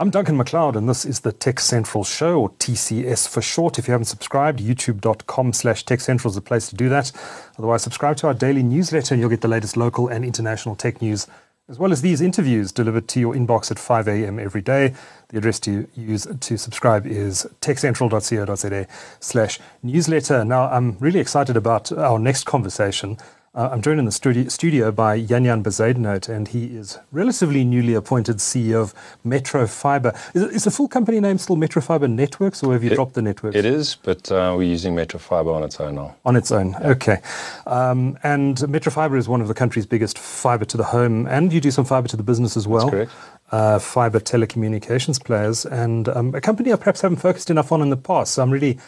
I'm Duncan McLeod, and this is the TechCentral Show, or TCS for short. If you haven't subscribed, youtube.com slash TechCentral is the place to do that. Otherwise, subscribe to our daily newsletter, and you'll get the latest local and international tech news, as well as these interviews delivered to your inbox at 5 a.m. every day. The address to use to subscribe is techcentral.co.za slash newsletter. Now, I'm really excited about our next conversation. Uh, I'm joined in the studio, studio by Jan-Jan Bezuidenhout, and he is relatively newly appointed CEO of MetroFibre. Is, is the full company name still MetroFibre Networx, or have you It- dropped the networks? It is, but uh, we're using MetroFibre on its own now. On its own, okay. Um, and MetroFibre is one of the country's biggest fiber to the home, and you do some fiber to the business as well. correct. Uh, fiber telecommunications players, and um, a company I perhaps haven't focused enough on in the past. So I'm really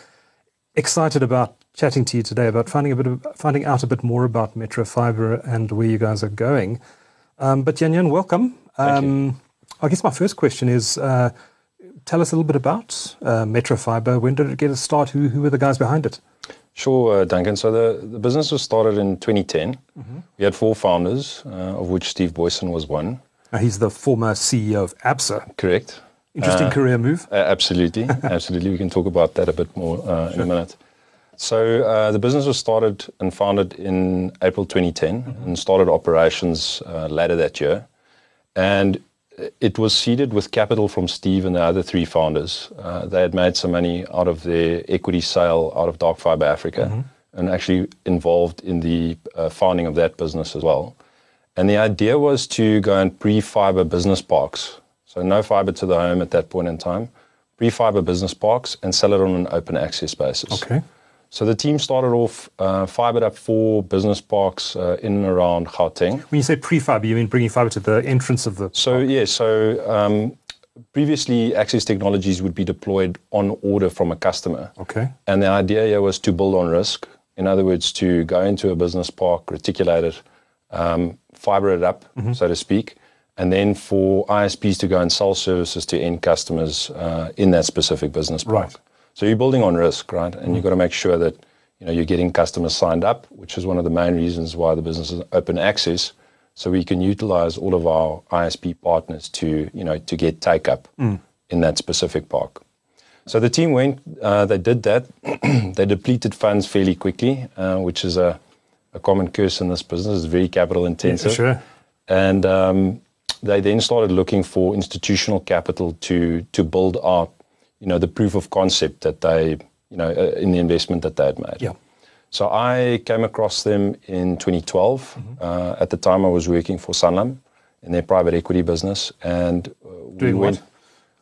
excited about chatting to you today about finding a bit of, finding out a bit more about MetroFibre and where you guys are going. Um, but Jan-Jan, welcome. Thank you. Um, I guess my first question is. Uh, Tell us a little bit about uh, MetroFibre. When did it get a start? Who, who were the guys behind it? Sure, uh, Duncan. So the, the business was started in 2010. We had four founders, uh, of which Steve Booysen was one. He's the former CEO of ABSA. Correct. Interesting Uh, career move. Uh, absolutely, absolutely. We can talk about that a bit more uh, in a minute. So uh, the business was started and founded in April 2010 and started operations uh, later that year. And it was seeded with capital from Steve and the other three founders. Uh, they had made some money out of their equity sale out of Dark Fibre Africa and actually involved in the uh, founding of that business as well. And the idea was to go and pre-fiber business parks. So no fiber to the home at that point in time. Pre-fiber business parks and sell it on an open access basis. Okay. So the team started off uh, fibered up four business parks uh, in and around Gauteng. When you say pre-fiber, you mean bringing fiber to the entrance of the. So yeah, so um, previously Access Technologies would be deployed on order from a customer. Okay. And the idea here was to build on risk. In other words, to go into a business park, reticulate it, um, fiber it up, so to speak, and then for ISPs to go and sell services to end customers uh, in that specific business park. Right. So you're building on risk, right? And you've got to make sure that you know you're getting customers signed up, which is one of the main reasons why the business is open access. So we can utilize all of our ISP partners to you know to get take up in that specific park. So the team went, uh, they did that. they depleted funds fairly quickly, uh, which is a, a common curse in this business. It's very capital intensive. Sure. And um, they then started looking for institutional capital to to build out, you know, the proof of concept that they, you know, uh, in the investment that they had made. Yeah. So I came across them in 2012. Mm-hmm. Uh, at the time, I was working for Sanlam in their private equity business, and uh, we Doing what? went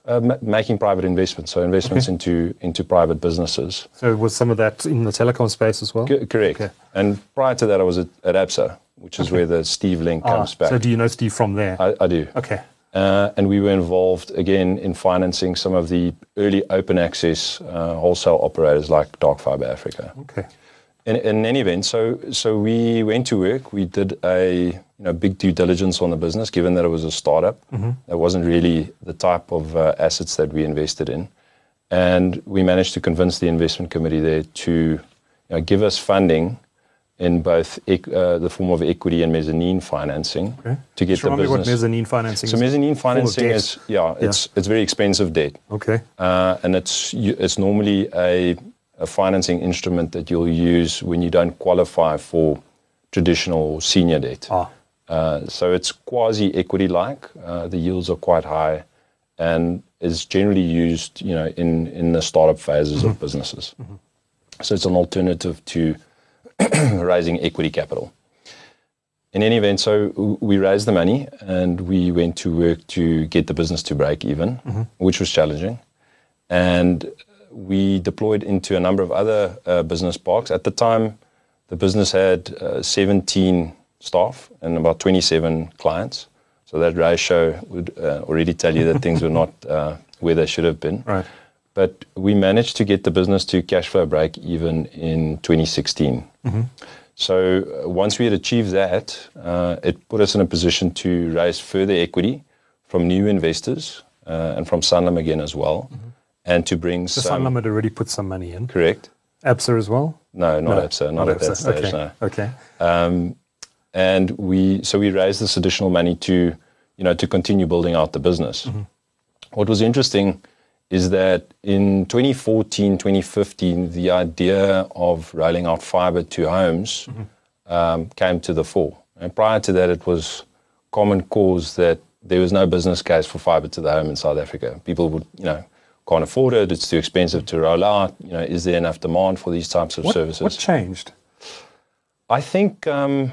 uh, ma- making private investments, so investments into into private businesses. So was some of that in the telecom space as well? C- correct. Okay. And prior to that, I was at, at ABSA, which is where the Steve link Ah, comes back. So do you know Steve from there? I, I do. okay. Uh, and we were involved again in financing some of the early open access uh, wholesale operators like Dark Fibre Africa. Okay. In, in any event, so so we went to work. We did a you know big due diligence on the business, given that it was a startup. That wasn't really the type of uh, assets that we invested in, and we managed to convince the investment committee there to you know, give us funding in both uh, the form of equity and mezzanine financing Okay. to get Just the business. what mezzanine financing So is. mezzanine financing is yeah, it's it's very expensive debt, Okay. uh, and it's it's normally a, a financing instrument that you'll use when you don't qualify for traditional senior debt. Ah. Uh, so it's quasi equity like. Uh, the yields are quite high, and is generally used you know in in the startup phases of businesses. So it's an alternative to raising equity capital. In any event, so we raised the money and we went to work to get the business to break even, which was challenging. And we deployed into a number of other uh, business parks. At the time, the business had uh, 17 staff and about 27 clients. So that ratio would uh, already tell you that things were not uh, where they should have been. Right. But we managed to get the business to cash flow break even in 2016. So uh, once we had achieved that, uh, it put us in a position to raise further equity from new investors uh, and from Sanlam again as well, and to bring So some. Sanlam had already put some money in. Correct. ABSA as well? No, not No, ABSA, not, at that stage. Okay. No. Okay. Um, and we so we raised this additional money to you know to continue building out the business. what was interesting is that in 2014, 2015, the idea of rolling out fiber to homes um, came to the fore. And prior to that, it was common cause that there was no business case for fiber to the home in South Africa. People would, you know, can't afford it. It's too expensive to roll out. You know, is there enough demand for these types of What, services? what changed? I think um,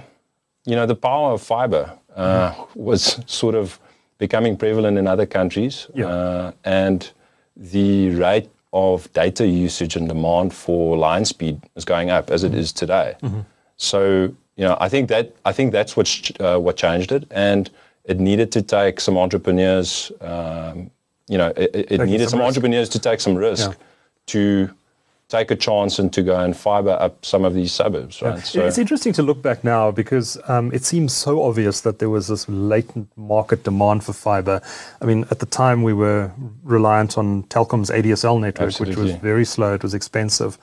you know the power of fiber uh, was sort of becoming prevalent in other countries, Yeah. uh, and the rate of data usage and demand for line speed is going up as it is today. So you know, I think that I think that's what uh, what changed it, and it needed to take some entrepreneurs. Um, you know, it, it- it needed some some, entrepreneurs to take some risk Yeah. to take a chance and to go and fiber up some of these suburbs, right? So- it's interesting to look back now because um, it seems so obvious that there was this latent market demand for fiber. I mean, at the time we were reliant on Telkom's ADSL network, which was very slow, it was expensive.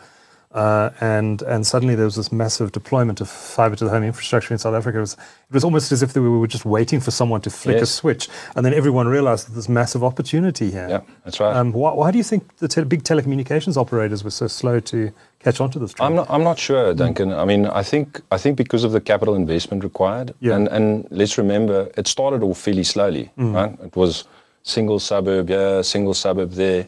Uh, and and suddenly there was this massive deployment of fiber to the home infrastructure in South Africa. It was, it was almost as if we were just waiting for someone to flick a switch, and then everyone realized that there's massive opportunity here. Yeah, that's right. Um, why, why do you think the te- big telecommunications operators were so slow to catch on to this trend? I'm not. I'm not sure, Duncan. I mean, I think. I think because of the capital investment required, Yeah. and and let's remember, it started off fairly slowly, right? It was single suburb here, single suburb there,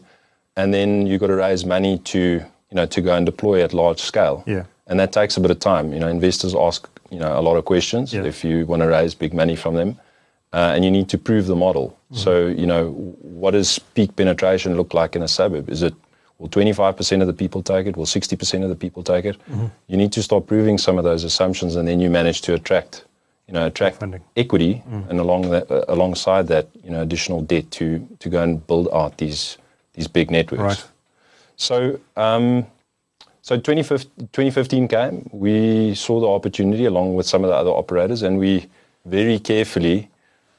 and then you got to raise money to you know to go and deploy at large scale. Yeah. and that takes a bit of time. You know, investors ask you know a lot of questions Yeah. if you want to raise big money from them. Uh, and you need to prove the model. So, you know, what does peak penetration look like in a suburb? Is it will 25% of the people take it? Will 60% of the people take it? You need to start proving some of those assumptions, and then you manage to attract, you know, attract Funding. equity, and along that, uh, alongside that, you know, additional debt to to go and build out these these big networks. Right. So, um, so 2015, 2015 came. We saw the opportunity along with some of the other operators, and we very carefully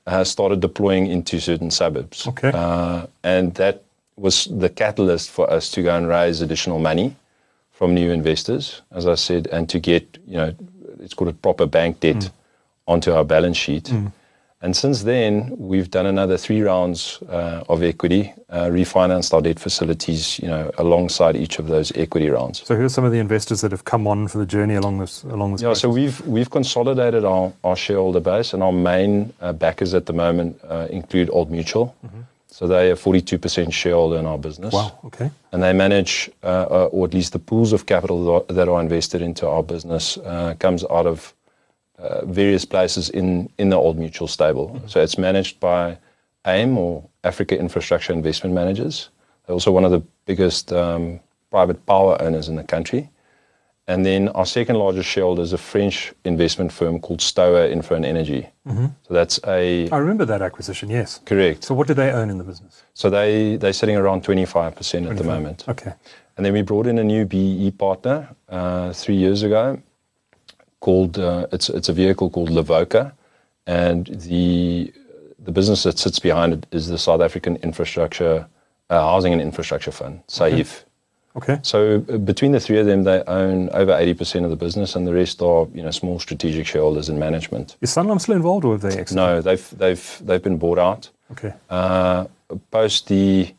uh, started deploying into certain suburbs. Okay. Uh, and that was the catalyst for us to go and raise additional money from new investors, as I said, and to get, you know, it's called a proper bank debt onto our balance sheet. And since then, we've done another three rounds uh, of equity, uh, refinanced our debt facilities, you know, alongside each of those equity rounds. So who are some of the investors that have come on for the journey along this along this? Yeah, so we've we've consolidated our, our shareholder base, and our main uh, backers at the moment include Old Mutual. So they are 42% shareholder in our business. wow. Okay. And they manage, or at least the pools of capital that are invested into our business comes out of uh, various places in, in the Old Mutual stable. So it's managed by AIM or Africa Infrastructure Investment Managers. They're also one of the biggest um, private power owners in the country. And then our second largest shareholder is a French investment firm called Stoa Infra and Energy. So that's a I remember that acquisition. Yes. correct. So what do they own in the business? So they they're sitting around 25% at the moment. Okay. And then we brought in a new BE partner uh, three years ago called, uh, it's, it's a vehicle called Levoca. And the, the business that sits behind it is the South African Infrastructure, uh, Housing and Infrastructure Fund, SAIF. Okay. So uh, between the three of them, they own over 80% of the business and the rest are, you know, small strategic shareholders in management. Is Sanlam still involved, or have they exited? No, they've, they've, they've been bought out. Okay. Uh, post the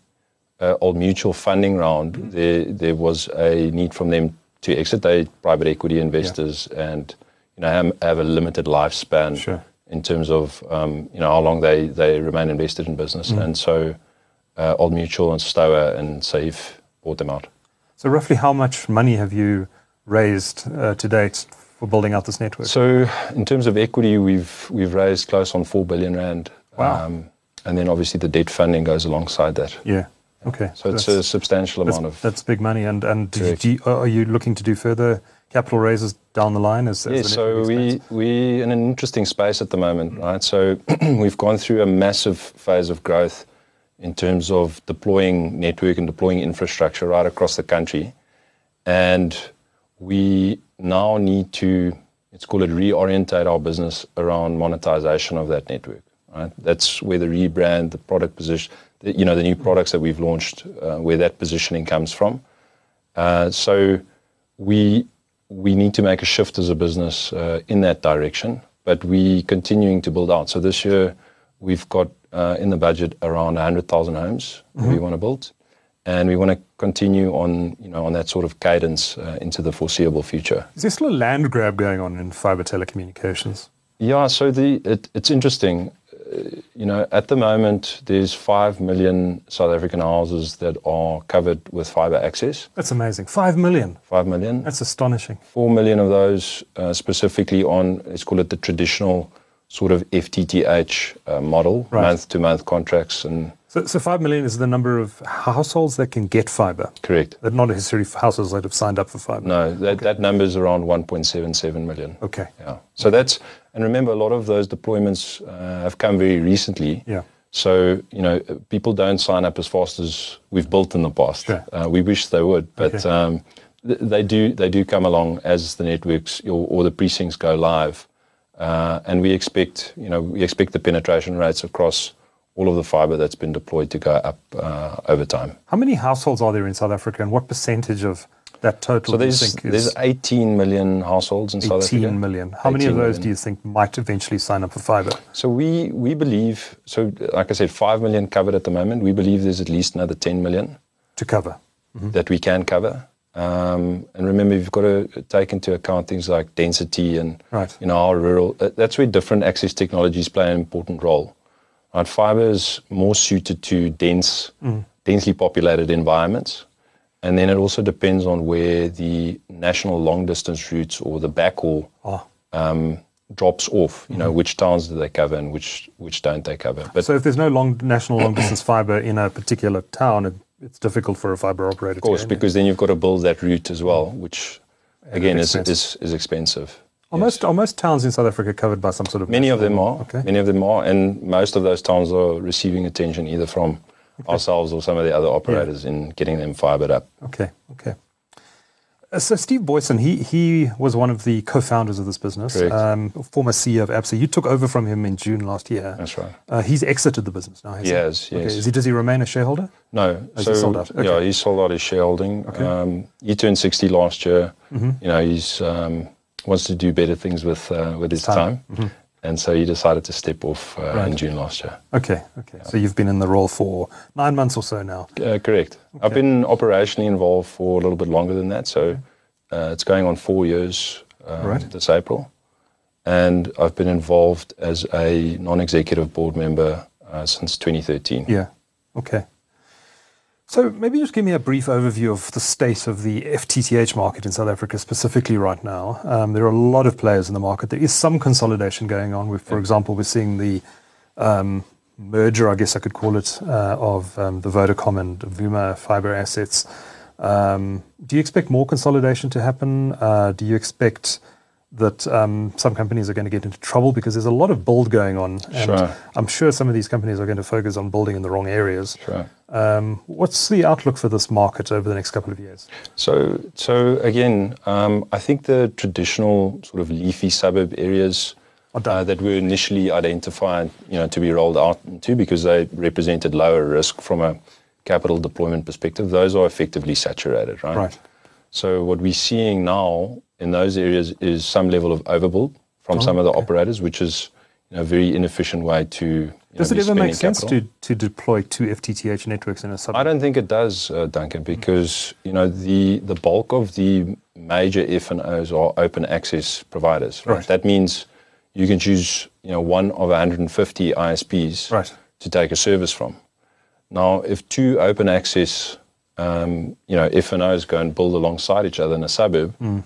uh, Old Mutual funding round, there there was a need from them to exit. They private equity investors, and you know have, a limited lifespan Sure. in terms of um, you know how long they they remain invested in business. And so, uh, Old Mutual and Stoa and SAIF bought them out. So roughly, how much money have you raised uh, to date for building out this network? So in terms of equity, we've we've raised close on four billion rand. Wow. and then obviously the debt funding goes alongside that. yeah. Okay. So it's a substantial that's, amount of that's big money. And and do you, do you, are you looking to do further capital raises down the line? As, as Yeah, so network we're we in an interesting space at the moment, right? So we've gone through a massive phase of growth in terms of deploying network and deploying infrastructure right across the country, and we now need to let's call it reorientate our business around monetization of that network. Right? That's where the rebrand, the product position, you know, the new products that we've launched, uh, where that positioning comes from. Uh, so we we need to make a shift as a business uh, in that direction, but we continuing to build out. So this year we've got uh, in the budget around 100,000 homes mm-hmm. we want to build, and we want to continue on you know on that sort of cadence uh, into the foreseeable future. Is there still a land grab going on in fiber telecommunications? Yeah, so the it, it's interesting. You know, at the moment, there's five million South African houses that are covered with fiber access. That's amazing. Five million. Five million. That's astonishing. Four million of those uh, specifically on let's call it the traditional sort of FTTH uh, model, right. month to month contracts and so, so, 5 million is the number of households that can get fiber. Correct. That not necessarily households that have signed up for fiber. No, that, okay. that number is around 1.77 million. Okay. Yeah. So that's, and remember, a lot of those deployments uh, have come very recently. Yeah. So, you know, people don't sign up as fast as we've built in the past. Sure. Uh, we wish they would, but okay. um, th- they do they do come along as the networks or, or the precincts go live. Uh, and we expect, you know, we expect the penetration rates across all of the fiber that's been deployed to go up uh, over time. How many households are there in South Africa, and what percentage of that total so there's, there's 18 million households in South Africa. 18 million. How many of those million. do you think might eventually sign up for fiber? So we, we believe, so like I said, 5 million covered at the moment. We believe there's at least another 10 million. To cover. Mm-hmm. That we can cover. Um, and remember, you've got to take into account things like density and right. you know our rural. That's where different access technologies play an important role. Right, fiber is more suited to dense, mm. densely populated environments, and then it also depends on where the national long distance routes or the backhaul oh. um, drops off. You mm-hmm. know, which towns do they cover and which which don't they cover? But so if there's no long national long distance fiber in a particular town, it, it's difficult for a fiber operator. Of course, because then you've got to build that route as well, which again is, is is expensive. Are most, are most towns in South Africa covered by some sort of? Many of them are. Okay. Many of them are, and most of those towns are receiving attention either from okay. ourselves or some of the other operators yeah. in getting them fibered up. Okay. Okay. Uh, so Steve Booysen, he he was one of the co-founders of this business, um, former CEO of Absa. You took over from him in June last year. That's right. Uh, he's exited the business now. He has. Yes. Okay. Is he, does he remain a shareholder? No. Has so, he sold out? Okay. Yeah, he sold out his shareholding. Okay. Um, he turned sixty last year. Mm-hmm. You know, he's um, wants to do better things with uh, with his time, time. Mm-hmm. and so he decided to step off uh, right. in June last year. Okay, okay. Yeah. So you've been in the role for nine months or so now. Uh, correct. Okay. I've been operationally involved for a little bit longer than that, so uh, it's going on four years um, right. this April, and I've been involved as a non-executive board member uh, since 2013. Yeah. Okay. So maybe just give me a brief overview of the state of the FTTH market in South Africa specifically right now. Um, there are a lot of players in the market. There is some consolidation going on. With, for example, we're seeing the um, merger, I guess I could call it, uh, of um, the Vodacom and Vuma fiber assets. Um, do you expect more consolidation to happen? Uh, do you expect that um, some companies are going to get into trouble because there's a lot of build going on, and sure. I'm sure some of these companies are going to focus on building in the wrong areas. Sure. Um, what's the outlook for this market over the next couple of years? So, so again, um, I think the traditional sort of leafy suburb areas uh, that were initially identified, you know, to be rolled out into because they represented lower risk from a capital deployment perspective, those are effectively saturated, right? Right. So what we're seeing now in those areas is some level of overbuild from oh, some of the operators, which is you know, a very inefficient way to. Does know, it ever make sense to, to deploy two FTTH networks in a suburb? I don't think it does, uh, Duncan, because you know the the bulk of the major FNOs are open access providers. Right? right. That means you can choose you know one of 150 ISPs right. to take a service from. Now, if two open access um, you know FNOs go and build alongside each other in a suburb. Mm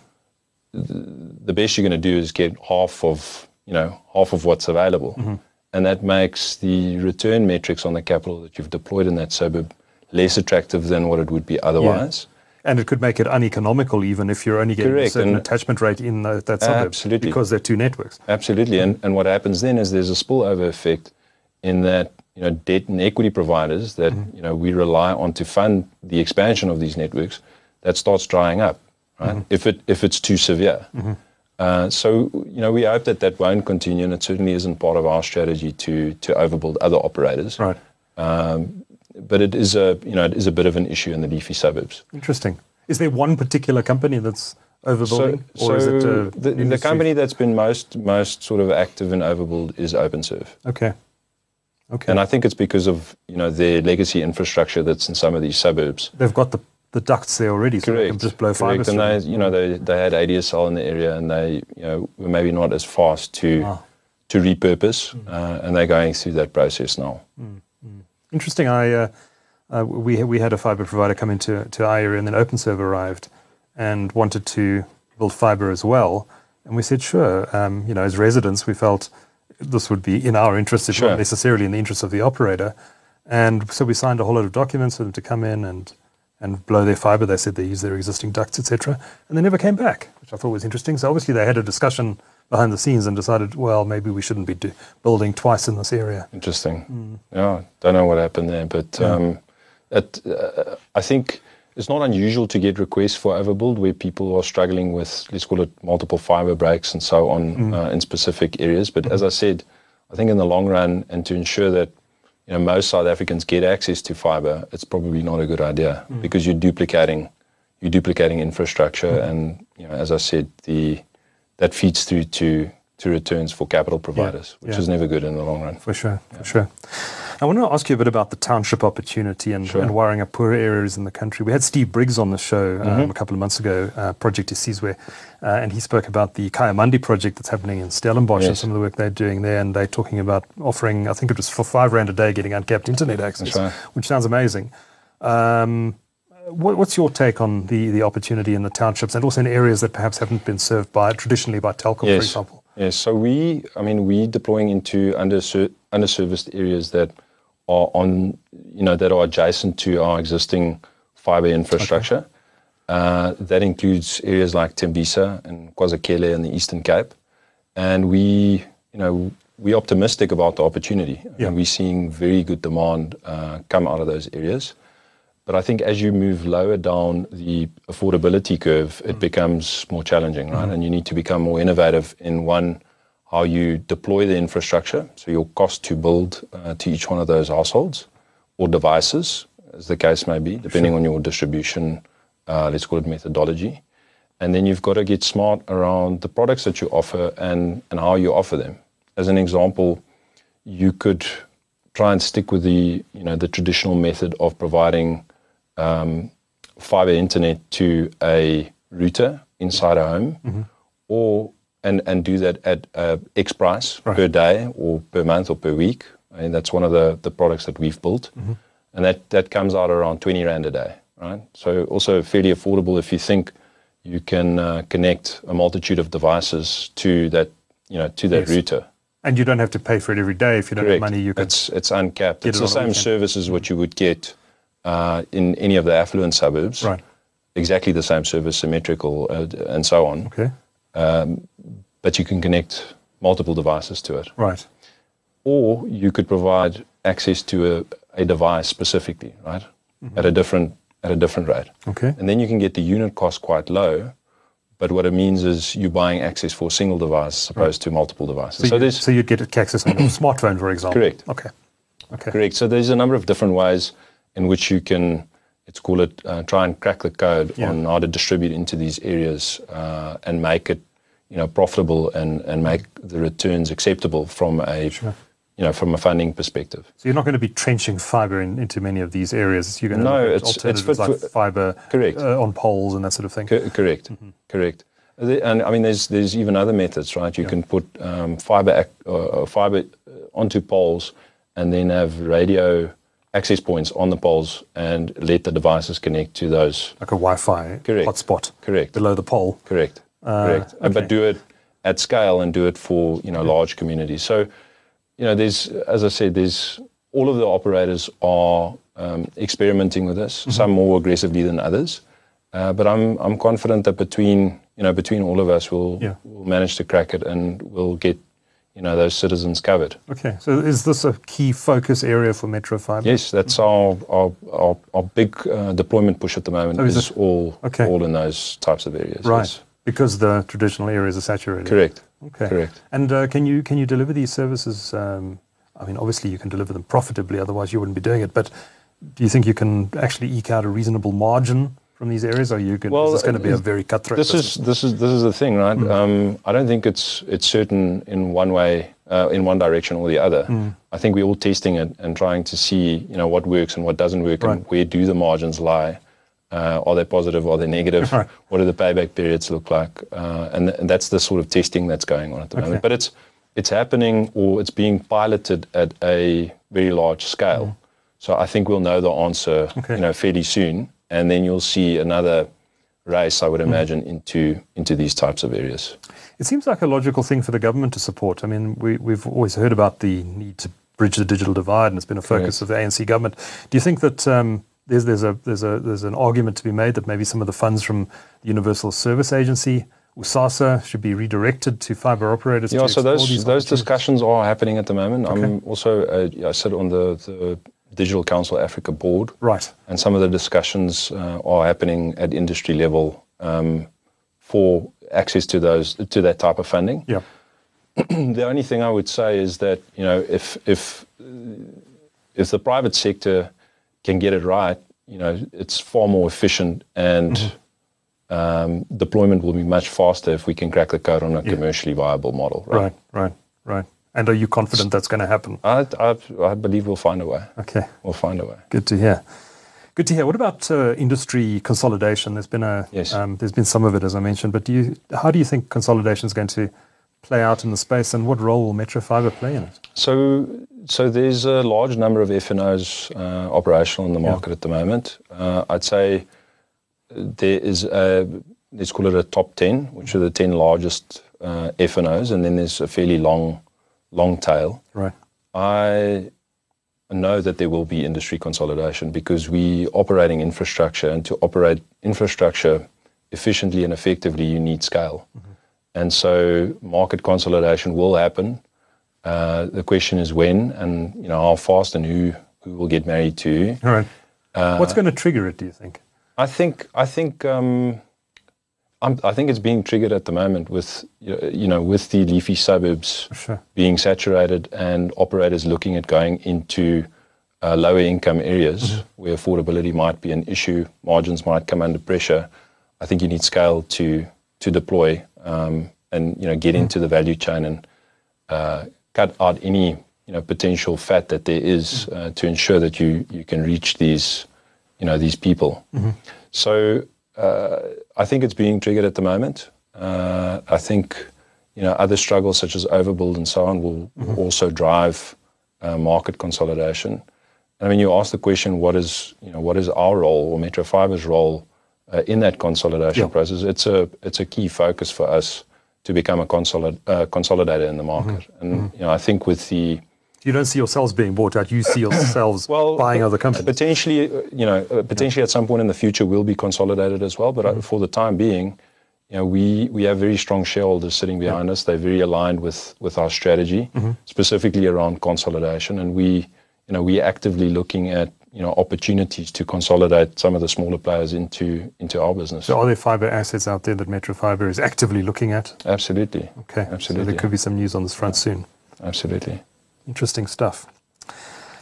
the best you're going to do is get half of you know half of what's available, mm-hmm. and that makes the return metrics on the capital that you've deployed in that suburb less attractive than what it would be otherwise. Yeah. And it could make it uneconomical even if you're only getting Correct. a certain and attachment rate in the, that suburb. Absolutely. Because they're two networks. Absolutely. And, and what happens then is there's a spillover effect in that you know debt and equity providers that mm-hmm. you know we rely on to fund the expansion of these networks that starts drying up right? Mm-hmm. If it if it's too severe. Mm-hmm. Uh, so you know we hope that that won't continue, and it certainly isn't part of our strategy to to overbuild other operators. Right. Um, but it is a you know it is a bit of an issue in the leafy suburbs. Interesting. Is there one particular company that's overbuilding, so, or so is it uh, the, the, company that's been most most sort of active in overbuild is OpenServe. Okay. Okay. And I think it's because of you know their legacy infrastructure that's in some of these suburbs. They've got the, the ducts there already, so they can just blow fibre Correct. And they, you know, they, they had ADSL in the area, and they, you know, were maybe not as fast to Ah. to repurpose, uh, and they're going through that process now. Interesting. I uh, uh, we we had a fiber provider come into to our area, and then OpenServe arrived and wanted to build fiber as well. And we said, sure. Um, you know, as residents, we felt this would be in our interest, if Sure. not necessarily in the interest of the operator. And so we signed a whole lot of documents for them to come in and and blow their fiber. They said they use their existing ducts, etc. And they never came back, which I thought was interesting. So obviously they had a discussion behind the scenes and decided, well, maybe we shouldn't be do- building twice in this area. Interesting. Yeah, don't know what happened there, but um, it, uh, I think it's not unusual to get requests for overbuild where people are struggling with, let's call it, multiple fiber breaks and so on uh, in specific areas. But as I said, I think in the long run, and to ensure that you know most South Africans get access to fiber, it's probably not a good idea hmm. because you're duplicating you're duplicating infrastructure, hmm. and you know, as I said, the that feeds through to to returns for capital providers, which yeah. is never good in the long run. For sure, for sure. I want to ask you a bit about the township opportunity and, Sure. and wiring up poorer areas in the country. We had Steve Briggs on the show um, Mm-hmm. a couple of months ago, uh, Project Isizwe, uh, and he spoke about the Kayamandi project that's happening in Stellenbosch and some of the work they're doing there. And they're talking about offering, I think it was for five rand a day, getting uncapped internet access, right. which sounds amazing. Um, what, what's your take on the, the opportunity in the townships and also in areas that perhaps haven't been served by traditionally by Telkom, for example? Yes. So we, I mean, we deploying into underser- underserviced areas that are on, you know, that are adjacent to our existing fiber infrastructure. Uh, that includes areas like Tembisa and KwaZulu in the Eastern Cape, and we, you know, we're optimistic about the opportunity, Yeah. and we're seeing very good demand uh, come out of those areas. But I think as you move lower down the affordability curve, it becomes more challenging, right? And you need to become more innovative in one, how you deploy the infrastructure, so your cost to build uh, to each one of those households or devices, as the case may be, depending on your distribution, uh, let's call it methodology. And then you've got to get smart around the products that you offer and, and how you offer them. As an example, you could try and stick with the you know the traditional method of providing um, fiber internet to a router inside a home, or and and do that at uh, X price Right. per day or per month or per week. I mean, that's one of the the products that we've built, and that that comes out around twenty rand a day, right? So also fairly affordable if you think you can uh, connect a multitude of devices to that you know to that Yes. router. And you don't have to pay for it every day if you don't Correct. have money. You can it's it's uncapped. It's the same service as what you would get uh, in any of the affluent suburbs. right. Exactly the same service, symmetrical, uh, and so on. Okay. But you can connect multiple devices to it, Right. or you could provide access to a, a device specifically, right, Mm-hmm. at a different at a different rate. Okay. And then you can get the unit cost quite low. But what it means is you're buying access for a single device as opposed to multiple devices. So, So, you, so you'd get access on your smartphone, for example. Correct. Okay. Okay. Correct. So there's a number of different ways in which you can, let's call it, uh, try and crack the code Yeah. on how to distribute into these areas uh, and make it, you know, profitable and, and make the returns acceptable from a, you know, from a funding perspective. So you're not going to be trenching fiber in, into many of these areas. You're going to No, it's- it's alternatives like fiber Correct. uh, on poles and that sort of thing. Co- correct. Mm-hmm. Correct. And I mean, there's there's even other methods, right? You can put um, fiber ac- uh, fiber uh, onto poles, and then have radio access points on the poles, and let the devices connect to those. Like a Wi-Fi Correct. hotspot Correct. below the pole. Correct. Uh, Correct. Uh, okay. But do it at scale and do it for you know large communities. So, you know, there's as I said, there's all of the operators are um, experimenting with this. Mm-hmm. Some more aggressively than others. Uh, but I'm I'm confident that between you know between all of us, we'll Yeah. we'll manage to crack it and we'll get you know those citizens covered. Okay. So is this a key focus area for MetroFibre? Yes, that's our our our, our big uh, deployment push at the moment Oh, is is all Okay. all in those types of areas. Right. yes. Because the traditional areas are saturated. Correct. Okay. Correct. And uh, can you can you deliver these services? Um, I mean, obviously you can deliver them profitably, otherwise you wouldn't be doing it. But do you think you can actually eke out a reasonable margin from these areas? Or are you going, Well, is this going to be a very cutthroat? This business? is this is this is the thing, right? Mm. Um, I don't think it's it's certain in one way, uh, in one direction or the other. Mm. I think we're all testing it and trying to see, you know, what works and what doesn't work, and where do the margins lie. Uh, are they positive? Are they negative? Right. What do the payback periods look like? Uh, and, th- and that's the sort of testing that's going on at the Okay. moment. But it's it's happening or it's being piloted at a very large scale. So I think we'll know the answer, Mm. Okay. you know, fairly soon, and then you'll see another race, I would Mm. imagine, into into these types of areas. It seems like a logical thing for the government to support. I mean, we, we've always heard about the need to bridge the digital divide, and it's been a focus Correct. of the ANC government. Do you think that um, there's there's a there's a there's an argument to be made that maybe some of the funds from the Universal Service Agency, USASA, should be redirected to fiber operators? Yeah, so those those discussions are happening at the moment. Okay. I'm also uh, I sit on the, the Digital Council Africa board, Right. and some of the discussions uh, are happening at industry level um, for access to those to that type of funding. Yeah. the only thing I would say is that you know if if if the private sector can get it right, you know it's far more efficient and um, deployment will be much faster if we can crack the code on a commercially viable model. Right. Right. Right. Right. And are you confident that's going to happen? I, I I believe we'll find a way. Okay. We'll find a way. Good to hear. Good to hear. What about uh, industry consolidation? There's been a Yes. um, there's been some of it as I mentioned, but do you how do you think consolidation is going to play out in the space, and what role will MetroFibre play in it? So, so there's a large number of FNOs uh, operational in the Yeah. market at the moment. Uh, I'd say there is a, let's call it a top 10, which are the 10 largest uh, FNOs, and then there's a fairly long, long tail. Right. I know that there will be industry consolidation because we operating infrastructure, and to operate infrastructure efficiently and effectively, you need scale. And so market consolidation will happen. Uh, the question is when, and you know how fast, and who who will get married to. All right. Uh, What's going to trigger it? Do you think? I think I think um, I'm, I think it's being triggered at the moment with you know with the leafy suburbs Sure. being saturated and operators looking at going into uh, lower income areas where affordability might be an issue, margins might come under pressure. I think you need scale to to deploy um, and you know get into the value chain and uh, cut out any you know potential fat that there is uh, to ensure that you you can reach these you know these people. So uh, I think it's being triggered at the moment. Uh, I think you know other struggles such as overbuild and so on will, will also drive uh, market consolidation. I mean, you asked the question, what is you know what is our role or MetroFibre's role uh, in that consolidation Yeah. process? It's a it's a key focus for us to become a consolid, uh, consolidator in the market. And you know, I think with the You don't see yourselves being bought out. You see yourselves well, buying other companies. Potentially, uh, you know, uh, potentially at some point in the future will be consolidated as well. But Mm-hmm. uh, for the time being, you know, we we have very strong shareholders sitting behind us. They're very aligned with with our strategy, Mm-hmm. specifically around consolidation, and we, you know, we're actively looking at you know opportunities to consolidate some of the smaller players into into our business. So are there fiber assets out there that MetroFibre is actively looking at? absolutely, Okay. So Absolutely. there could be some news on this front soon. absolutely. Interesting stuff.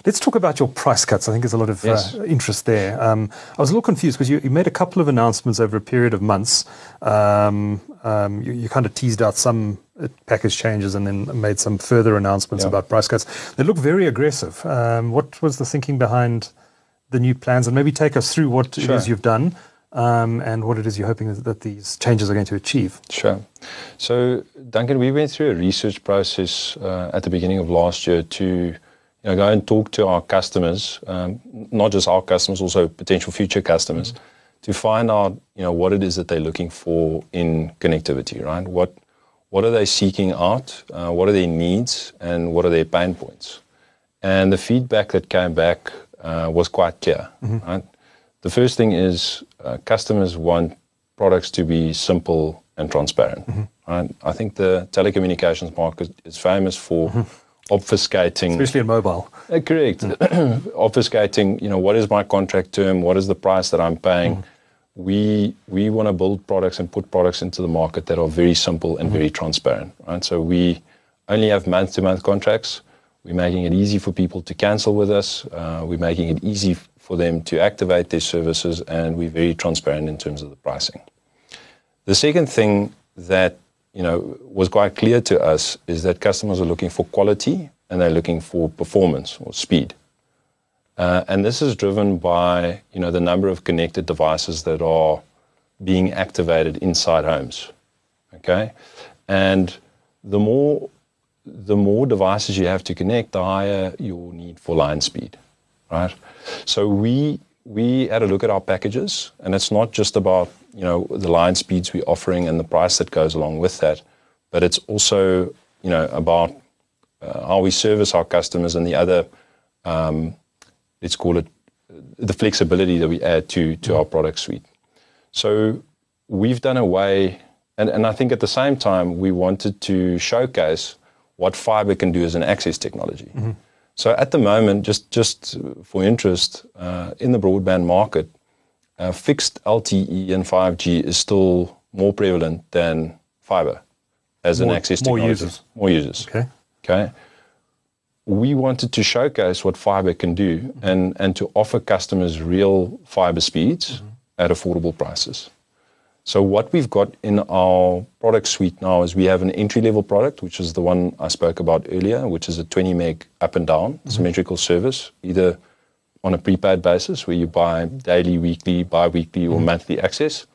Let's talk about your price cuts. I think there's a lot of Yes. uh, interest there. Um, I was a little confused because you, you made a couple of announcements over a period of months. Um, um, you, you kind of teased out some uh, package changes and then made some further announcements Yeah. about price cuts. They look very aggressive. Um, what was the thinking behind the new plans? And maybe take us through what it Sure. is you've done um, and what it is you're hoping that, that these changes are going to achieve. Sure. So, Duncan, we went through a research process uh, at the beginning of last year to you know, go and talk to our customers, um, not just our customers, also potential future customers, to find out you know what it is that they're looking for in connectivity, right? What what are they seeking out? Uh, what are their needs, and what are their pain points? And the feedback that came back uh, was quite clear. Right? The first thing is uh, customers want products to be simple and transparent. Mm-hmm. Right? I think the telecommunications market is famous for mm-hmm. obfuscating. Especially in mobile. Uh, correct. Mm. obfuscating, you know, what is my contract term? What is the price that I'm paying? Mm-hmm. We we want to build products and put products into the market that are very simple and very transparent. Right. So we only have month-to-month contracts. We're making it easy for people to cancel with us. Uh, we're making it easy for them to activate their services, and we're very transparent in terms of the pricing. The second thing that you know was quite clear to us is that customers are looking for quality and they're looking for performance or speed. Uh, and this is driven by you know the number of connected devices that are being activated inside homes. Okay, and the more the more devices you have to connect, the higher your need for line speed, right? So we we had a look at our packages, and it's not just about you know the line speeds we're offering and the price that goes along with that, but it's also you know about uh, how we service our customers and the other um, let's call it the flexibility that we add to to our product suite. So we've done away, and, and I think at the same time we wanted to showcase what fiber can do as an access technology. Mm-hmm. So at the moment, just just for interest, uh, in the broadband market, uh, fixed LTE and 5G is still more prevalent than fiber as more, an access technology. More users. More users. Okay. Okay. We wanted to showcase what fiber can do mm-hmm. and, and to offer customers real fiber speeds mm-hmm. at affordable prices. So what we've got in our product suite now is we have an entry-level product, which is the one I spoke about earlier, which is a 20 meg up and down mm-hmm. symmetrical service, either on a prepaid basis where you buy daily, weekly, bi-weekly, or mm-hmm. monthly access,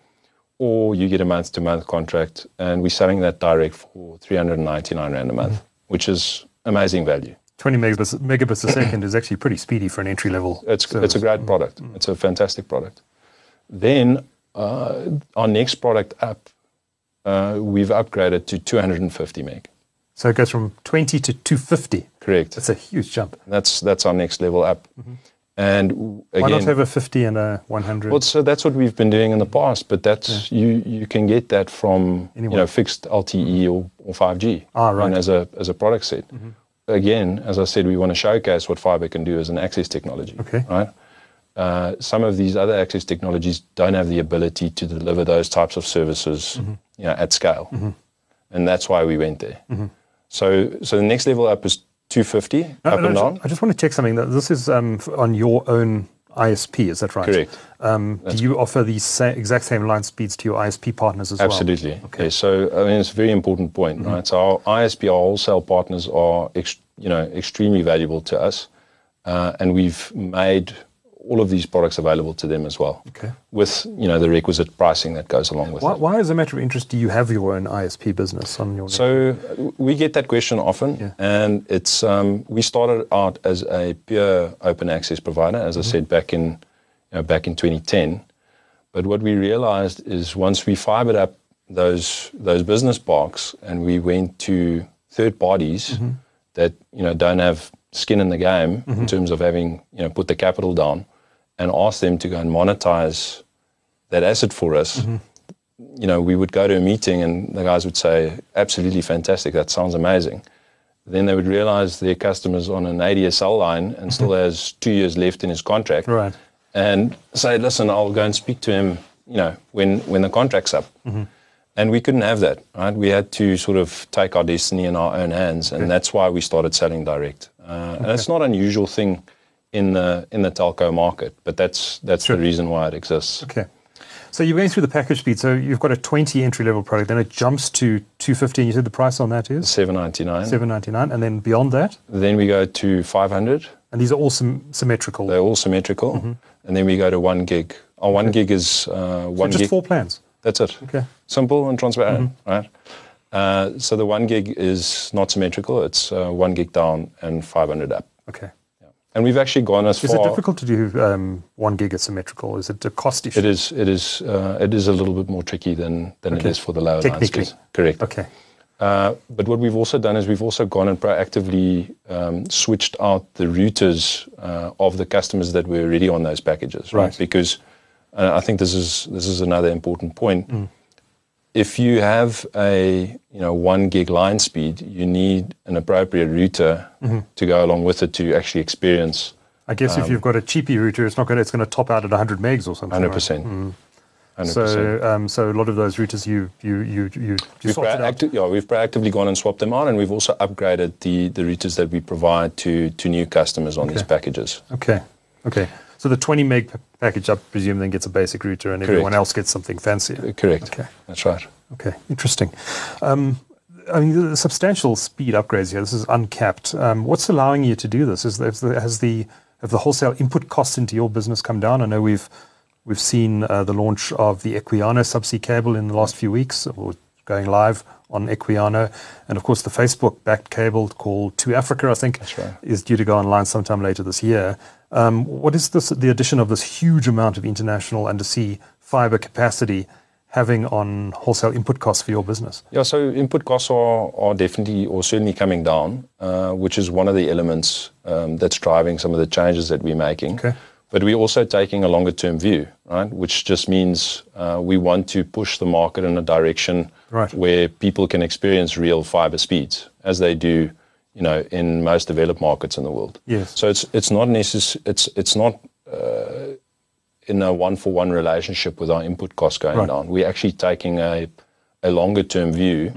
or you get a month-to-month contract, and we're selling that direct for 399 rand a month, mm-hmm. which is amazing value. 20 megabits, megabits a second is actually pretty speedy for an entry level. It's, it's a great mm-hmm. product. Mm-hmm. It's a fantastic product. Then our next product up, uh, we've upgraded to 250 meg. So it goes from 20 to 250. Correct. That's a huge jump. That's that's our next level up. Mm-hmm. And again, why not have a 50 and a 100? Well, so that's what we've been doing in the past, but that's yeah. you you can get that from you know fixed LTE or, or 5G. Ah, right. as a as a product set. Mm-hmm. Again, as I said, we want to showcase what fiber can do as an access technology. Okay. Right. Uh, some of these other access technologies don't have the ability to deliver those types of services mm-hmm. you know, at scale. Mm-hmm. And that's why we went there. Mm-hmm. So, so the next level up is 250 no, up no, and down. I just want to check something. This is um, on your own ISP, is that right? Correct. Um, do you offer these sa- exact same line speeds to your ISP partners as Absolutely. well? Absolutely. Okay. So I mean, it's a very important point, mm-hmm. right? So our ISP, our wholesale partners are, ex- you know, extremely valuable to us, uh, and we've made all of these products available to them as well. Okay. With you know the requisite pricing that goes along with why, it. Why, as a matter of interest, do you have your own ISP business on your? So network? we get that question often, yeah. and it's um, we started out as a pure open access provider, as mm-hmm. I said back in you know, back in 2010. But what we realized is once we fibered up those those business parks and we went to third parties mm-hmm. that you know don't have skin in the game mm-hmm. in terms of having you know put the capital down and ask them to go and monetize that asset for us, mm-hmm. you know, we would go to a meeting and the guys would say, absolutely fantastic, that sounds amazing. Then they would realize their customer's on an ADSL line and mm-hmm. still has two years left in his contract. Right. And say, listen, I'll go and speak to him, you know, when, when the contract's up. Mm-hmm. And we couldn't have that, right? We had to sort of take our destiny in our own hands, and okay. that's why we started selling direct. Uh, okay. And it's not an unusual thing in the in the telco market, but that's that's sure. the reason why it exists. Okay. So you're going through the package speed. So you've got a 20 entry level product, then it jumps to 250. And you said the price on that is 799. 799, and then beyond that, then we go to 500. And these are all sym- symmetrical. They're all symmetrical, mm-hmm. and then we go to one gig. Our one okay. gig is uh, one so just gig. four plans. That's it. Okay. Simple and transparent, mm-hmm. right? Uh, so the one gig is not symmetrical. It's uh, one gig down and 500 up. Okay. And we've actually gone as is far. Is it difficult to do um, one gig asymmetrical? Is it a cost issue? It is. It is. Uh, it is a little bit more tricky than than okay. it is for the lower Technically. lines. Correct. Okay. Uh, but what we've also done is we've also gone and proactively um, switched out the routers uh, of the customers that were already on those packages, right? right. Because uh, I think this is this is another important point. Mm if you have a you know one gig line speed, you need an appropriate router mm-hmm. to go along with it to actually experience. I guess um, if you've got a cheapy router, it's not going to, it's going to top out at 100 megs or something. 100 percent. Mm-hmm. So, um, so a lot of those routers you you you you, you proacti- yeah, we've proactively gone and swapped them out, and we've also upgraded the the routers that we provide to to new customers on okay. these packages. Okay, okay. So the 20 meg package, I presume, then gets a basic router, and everyone else gets something fancier. Correct. Okay. That's right. Okay, interesting. Um, I mean, the substantial speed upgrades here. This is uncapped. Um, what's allowing you to do this? Is has the, has the have the wholesale input costs into your business come down? I know we've we've seen uh, the launch of the Equiano subsea cable in the last few weeks, or going live on Equiano, and of course the Facebook-backed cable called 2Africa, I think, right. is due to go online sometime later this year. Um, what is this, the addition of this huge amount of international undersea fiber capacity having on wholesale input costs for your business? Yeah, so input costs are, are definitely or certainly coming down, uh, which is one of the elements um, that's driving some of the changes that we're making. Okay. But we're also taking a longer term view, right? Which just means uh, we want to push the market in a direction where people can experience real fiber speeds, as they do, you know, in most developed markets in the world. Yes. So it's it's not necess- It's it's not uh, in a one for one relationship with our input costs going Right. down. We're actually taking a a longer term view,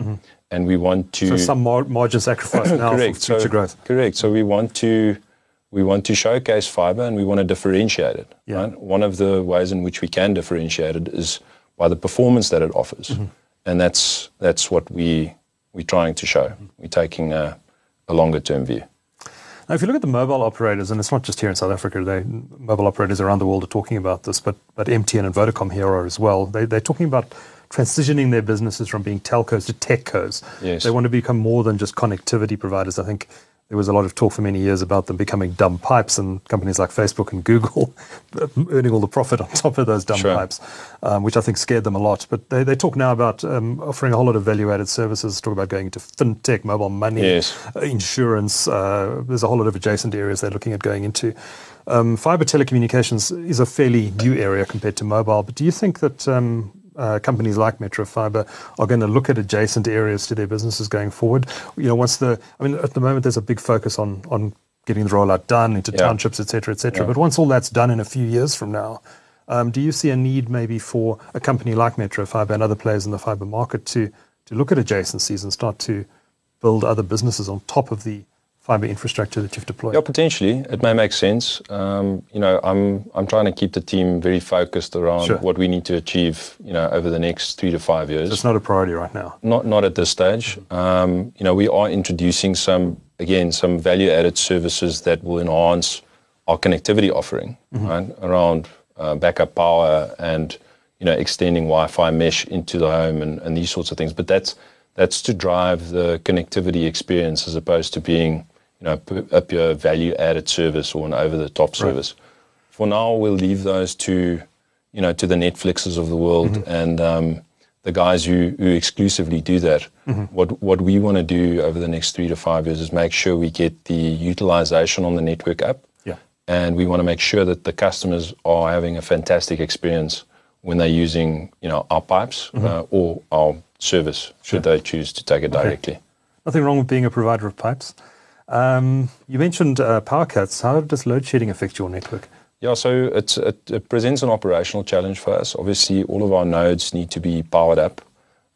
and we want to Mm-hmm. So some mar- margin sacrifice now for correct future so, growth. Correct. So we want to we want to showcase fiber and we want to differentiate it. Yeah. Right? One of the ways in which we can differentiate it is by the performance that it offers, Mm-hmm. and that's that's what we we're trying to show. We're taking a, a longer term view. Now, if you look at the mobile operators, and it's not just here in South Africa, they, mobile operators around the world are talking about this, but, but MTN and Vodacom here are as well. They, they're talking about transitioning their businesses from being telcos to techcos. Yes. They want to become more than just connectivity providers. I think there was a lot of talk for many years about them becoming dumb pipes and companies like Facebook and Google earning all the profit on top of those dumb Sure. pipes, um, which I think scared them a lot. But they, they talk now about um, offering a whole lot of value added services, talk about going into fintech, mobile money, Yes. uh, insurance. Uh, there's a whole lot of adjacent areas they're looking at going into. Um, fiber telecommunications is a fairly new area compared to mobile, but do you think that um, companies like MetroFibre are going to look at adjacent areas to their businesses going forward? You know, once the, I mean, at the moment there's a big focus on on getting the rollout done into Yeah. townships, et cetera, et cetera. Yeah. But once all that's done in a few years from now, um, do you see a need maybe for a company like MetroFibre and other players in the fiber market to to look at adjacencies and start to build other businesses on top of the fiber infrastructure that you've deployed? Yeah, potentially it may make sense. Um, you know, I'm I'm trying to keep the team very focused around Sure. what we need to achieve. You know, over the next three to five years. It's not a priority right now. Not not at this stage. Um, you know, we are introducing some again some value added services that will enhance our connectivity offering right, around uh, backup power and you know extending Wi-Fi mesh into the home and, and these sorts of things. But that's that's to drive the connectivity experience as opposed to being you know p- a pure value added service or an over the top service. For now, we'll leave those to you know to the Netflixes of the world and um, the guys who, who exclusively do that. What what we want to do over the next three to five years is make sure we get the utilization on the network up, Yeah. and we want to make sure that the customers are having a fantastic experience when they're using you know our pipes uh, or our service should they choose to take it directly. Nothing wrong with being a provider of pipes. Um, you mentioned uh, power cuts. How does load shedding affect your network? Yeah, so it's, it, it presents an operational challenge for us. Obviously, all of our nodes need to be powered up,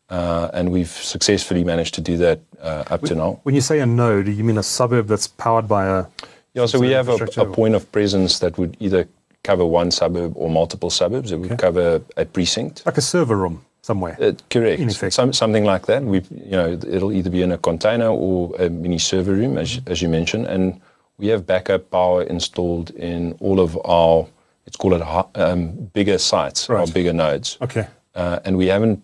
uh, and we've successfully managed to do that uh, up to now. When you say a node, do you mean a suburb that's powered by a. Yeah, so we have a, a point of presence that would either cover one suburb or multiple suburbs. It would cover a precinct. Like a server room somewhere. Uh, correct. In effect. Some, something like that. We, you know, it'll either be in a container or a mini server room, as, Mm-hmm. as you mentioned, and we have backup power installed in all of our, let's call it um, bigger sites, our bigger nodes. Okay. Uh, and we haven't,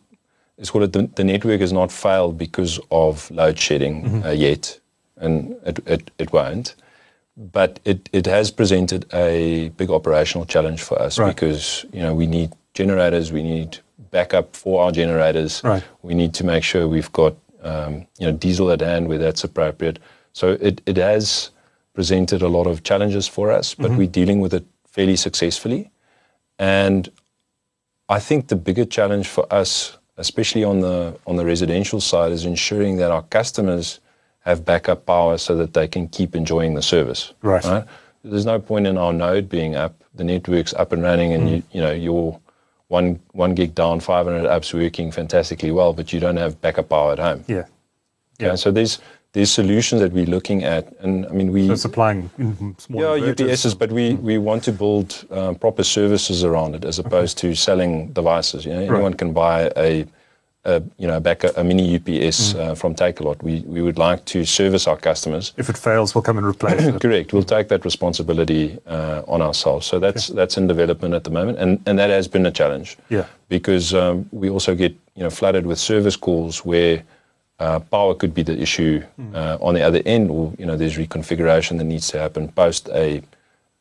let's call it, the, the network has not failed because of load shedding Mm-hmm. uh, yet, and it, it, it won't. But it, it has presented a big operational challenge for us Right. because, you know, we need generators, we need backup for our generators. Right. We need to make sure we've got, um, you know, diesel at hand where that's appropriate. So it, it has presented a lot of challenges for us, but we're dealing with it fairly successfully. And I think the bigger challenge for us, especially on the on the residential side, is ensuring that our customers have backup power so that they can keep enjoying the service. Right. There's no point in our node being up, the network's up and running, and you you know your one one gig down, 500 apps working fantastically well, but you don't have backup power at home. Yeah. Yeah. So there's there's solutions that we're looking at, and I mean we So supplying small yeah. UPSs, but we we want to build uh, proper services around it as opposed to selling devices. You know, anyone can buy a, a you know back a, a mini UPS uh, from Takealot. We we would like to service our customers. If it fails, we'll come and replace it. Correct. We'll take that responsibility uh, on ourselves. So that's that's in development at the moment, and and that has been a challenge. Yeah. Because um, we also get you know flooded with service calls where uh, power could be the issue uh, on the other end, or you know there's reconfiguration that needs to happen post a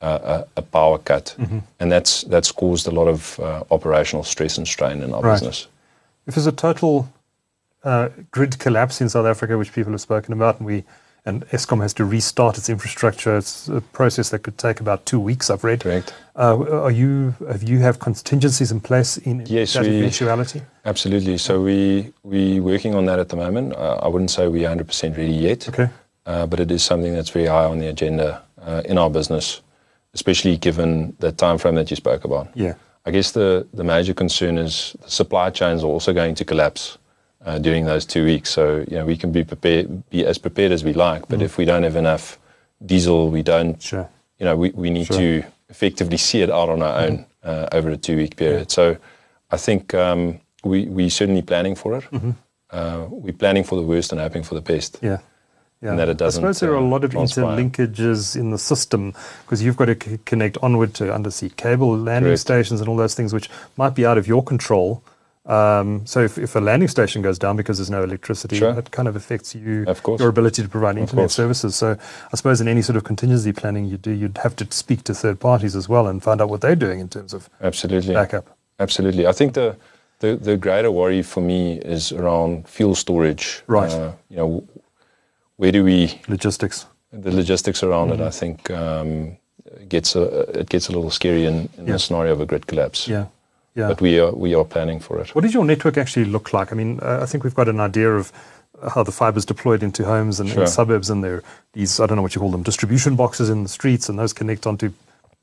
uh, a, a power cut, and that's that's caused a lot of uh, operational stress and strain in our Right. business. If there's a total uh, grid collapse in South Africa, which people have spoken about, and we and Eskom has to restart its infrastructure, it's a process that could take about two weeks. I've read. Correct. Uh, are you have you have contingencies in place in Yes, that we- eventuality? Absolutely. So we we working on that at the moment. Uh, I wouldn't say we're 100% ready yet. Okay. uh, but it is something that's very high on the agenda uh, in our business, especially given the time frame that you spoke about. Yeah. I guess the, the major concern is the supply chains are also going to collapse uh, during those two weeks. So you know we can be prepared, be as prepared as we like, but if we don't have enough diesel, we don't. Sure. You know we, we need Sure. to effectively see it out on our own uh, over a two week period. So I think um, we we certainly planning for it. Uh, we're planning for the worst and hoping for the best. Yeah. Yeah. And that it I suppose there are a uh, lot of transpire. interlinkages in the system because you've got to c- connect onward to undersea cable landing Correct. stations and all those things which might be out of your control. Um, so if, if a landing station goes down because there's no electricity, Sure. that kind of affects you, Of course. your ability to provide internet services. So I suppose in any sort of contingency planning you do, you'd have to speak to third parties as well and find out what they're doing in terms of Absolutely. backup. Absolutely. I think the, the, the greater worry for me is around fuel storage. Right. Uh, you know, where do we, Logistics. the logistics around Mm-hmm. it, I think um, gets a, it gets a little scary in, in Yeah. the scenario of a grid collapse. Yeah. Yeah. But we are, we are planning for it. What does your network actually look like? I mean, uh, I think we've got an idea of how the fiber is deployed into homes and, and suburbs, and there these, I don't know what you call them, distribution boxes in the streets, and those connect onto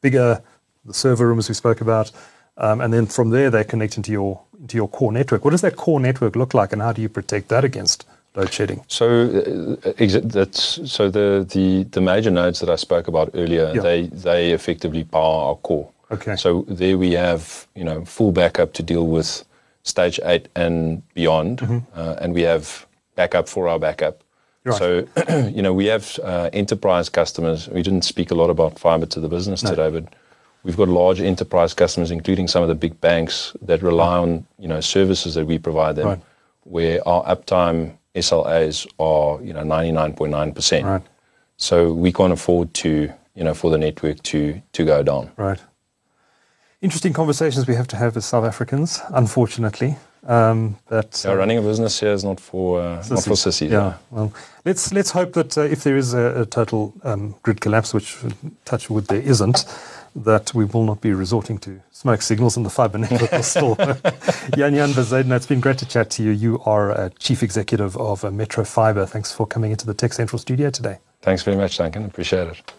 bigger, the server rooms we spoke about. Um, and then from there, they connect into your into your core network. What does that core network look like, and how do you protect that against load shedding? So uh, that's so the, the the major nodes that I spoke about earlier, Yeah. they they effectively power our core. Okay. So there we have you know full backup to deal with stage eight and beyond, Mm-hmm. uh, and we have backup for our backup. Right. So you know we have uh, enterprise customers. We didn't speak a lot about fiber to the business today, but we've got large enterprise customers, including some of the big banks that rely on you know services that we provide them, Right. where our uptime SLAs are you know ninety nine point nine percent. Right. So we can't afford to you know for the network to to go down. Right. Interesting conversations we have to have as South Africans, unfortunately. Um, but Yeah, running a business here is not for uh, not for sissies. Yeah. Well, let's let's hope that uh, if there is a, a total um, grid collapse, which uh, touch wood there isn't, that we will not be resorting to smoke signals and the fiber network will still. Jan-Jan Bezuidenhout, it's been great to chat to you. You are a chief executive of uh, MetroFibre. Thanks for coming into the TechCentral studio today. Thanks very much, Duncan. Appreciate it.